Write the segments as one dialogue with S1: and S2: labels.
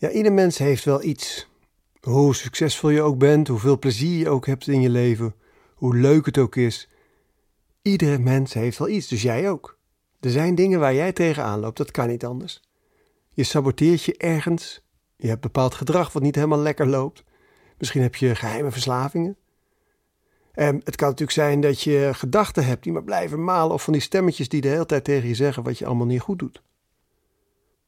S1: Ja, ieder mens heeft wel iets. Hoe succesvol je ook bent, hoeveel plezier je ook hebt in je leven, hoe leuk het ook is. Iedere mens heeft wel iets, dus jij ook. Er zijn dingen waar jij tegenaan loopt, dat kan niet anders. Je saboteert je ergens, je hebt bepaald gedrag wat niet helemaal lekker loopt. Misschien heb je geheime verslavingen. En het kan natuurlijk zijn dat je gedachten hebt die maar blijven malen, of van die stemmetjes die de hele tijd tegen je zeggen wat je allemaal niet goed doet.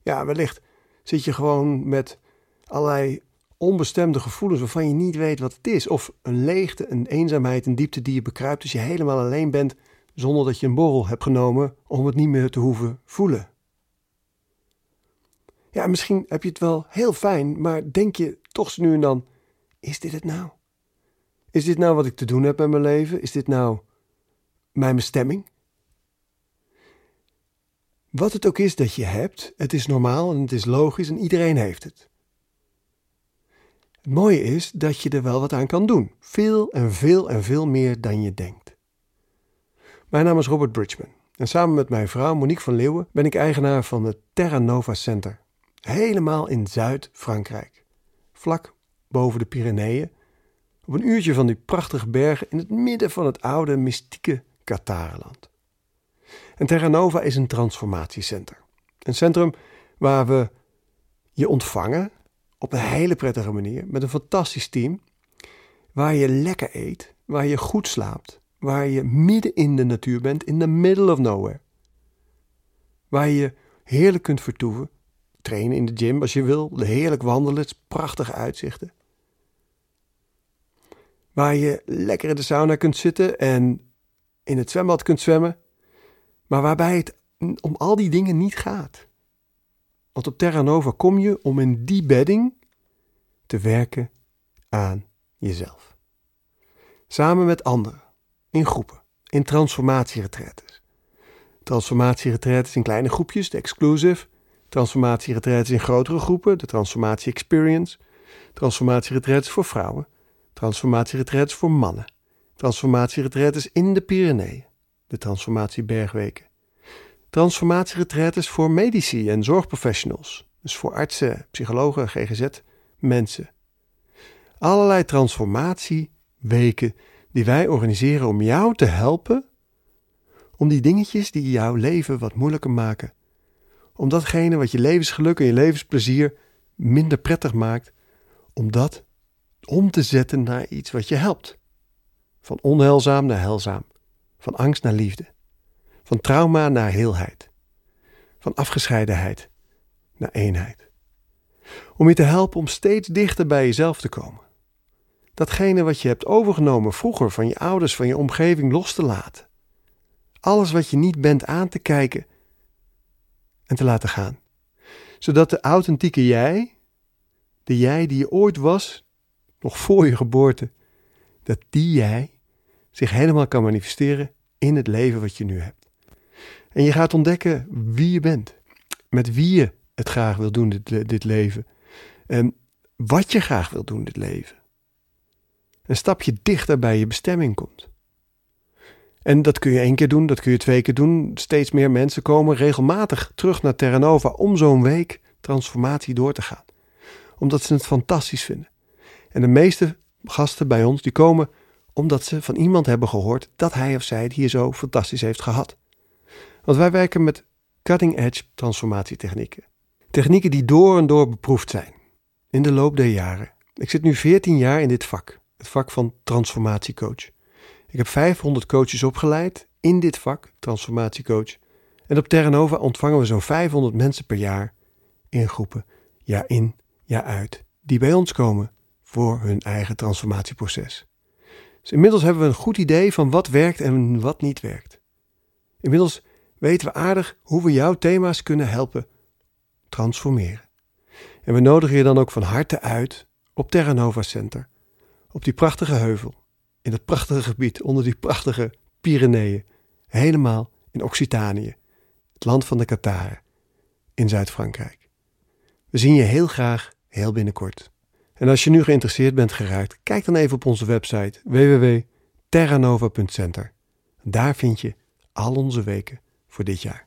S1: Ja, wellicht zit je gewoon met allerlei onbestemde gevoelens waarvan je niet weet wat het is. Of een leegte, een eenzaamheid, een diepte die je bekruipt als je helemaal alleen bent zonder dat je een borrel hebt genomen om het niet meer te hoeven voelen. Ja, misschien heb je het wel heel fijn, maar denk je toch nu en dan: is dit het nou? Is dit nou wat ik te doen heb met mijn leven? Is dit nou mijn bestemming? Wat het ook is dat je hebt, het is normaal en het is logisch en iedereen heeft het. Het mooie is dat je er wel wat aan kan doen. Veel en veel en veel meer dan je denkt. Mijn naam is Robert Bridgman en samen met mijn vrouw Monique van Leeuwen ben ik eigenaar van het Terra Nova Center. Helemaal in Zuid-Frankrijk. Vlak boven de Pyreneeën. Op een uurtje van die prachtige bergen in het midden van het oude mystieke Katarenland. En Terra Nova is een transformatiecenter. Een centrum waar we je ontvangen op een hele prettige manier met een fantastisch team. Waar je lekker eet, waar je goed slaapt, waar je midden in de natuur bent, in the middle of nowhere. Waar je heerlijk kunt vertoeven, trainen in de gym als je wil, heerlijk wandelen, prachtige uitzichten. Waar je lekker in de sauna kunt zitten en in het zwembad kunt zwemmen, maar waarbij het om al die dingen niet gaat. Want op Terra Nova kom je om in die bedding te werken aan jezelf. Samen met anderen, in groepen, in transformatieretretes. Transformatieretretes in kleine groepjes, de exclusive. Transformatieretretes in grotere groepen, de transformatie experience. Transformatieretretes voor vrouwen. Transformatieretretes voor mannen. Transformatieretretes in de Pyreneeën. De transformatiebergweken. Transformatieretretes voor medici en zorgprofessionals. Dus voor artsen, psychologen, GGZ, mensen. Allerlei transformatieweken die wij organiseren om jou te helpen om die dingetjes die jouw leven wat moeilijker maken, om datgene wat je levensgeluk en je levensplezier minder prettig maakt, om dat om te zetten naar iets wat je helpt. Van onheilzaam naar heilzaam, van angst naar liefde, van trauma naar heelheid, van afgescheidenheid naar eenheid. Om je te helpen om steeds dichter bij jezelf te komen. Datgene wat je hebt overgenomen vroeger van je ouders, van je omgeving los te laten. Alles wat je niet bent aan te kijken en te laten gaan. Zodat de authentieke jij, de jij die je ooit was, nog voor je geboorte, dat die jij zich helemaal kan manifesteren in het leven wat je nu hebt. En je gaat ontdekken wie je bent, met wie je het graag wil doen, dit, dit leven. En wat je graag wil doen, dit leven. Een stapje dichter bij je bestemming komt. En dat kun je één keer doen, dat kun je twee keer doen. Steeds meer mensen komen regelmatig terug naar Terra Nova om zo'n week transformatie door te gaan. Omdat ze het fantastisch vinden. En de meeste gasten bij ons die komen omdat ze van iemand hebben gehoord dat hij of zij het hier zo fantastisch heeft gehad. Want wij werken met cutting edge transformatietechnieken. Technieken die door en door beproefd zijn in de loop der jaren. Ik zit nu 14 jaar in dit vak, het vak van transformatiecoach. Ik heb 500 coaches opgeleid in dit vak, transformatiecoach. En op Terranova ontvangen we zo'n 500 mensen per jaar in groepen, jaar in, jaar uit, die bij ons komen voor hun eigen transformatieproces. Dus inmiddels hebben we een goed idee van wat werkt en wat niet werkt. Inmiddels weten we aardig hoe we jouw thema's kunnen helpen transformeren. En we nodigen je dan ook van harte uit op Terra Nova Center, op die prachtige heuvel, in dat prachtige gebied onder die prachtige Pyreneeën, helemaal in Occitanië, het land van de Kataren, in Zuid-Frankrijk. We zien je heel graag heel binnenkort. En als je nu geïnteresseerd bent geraakt, kijk dan even op onze website www.terranova.center. Daar vind je al onze weken voor dit jaar.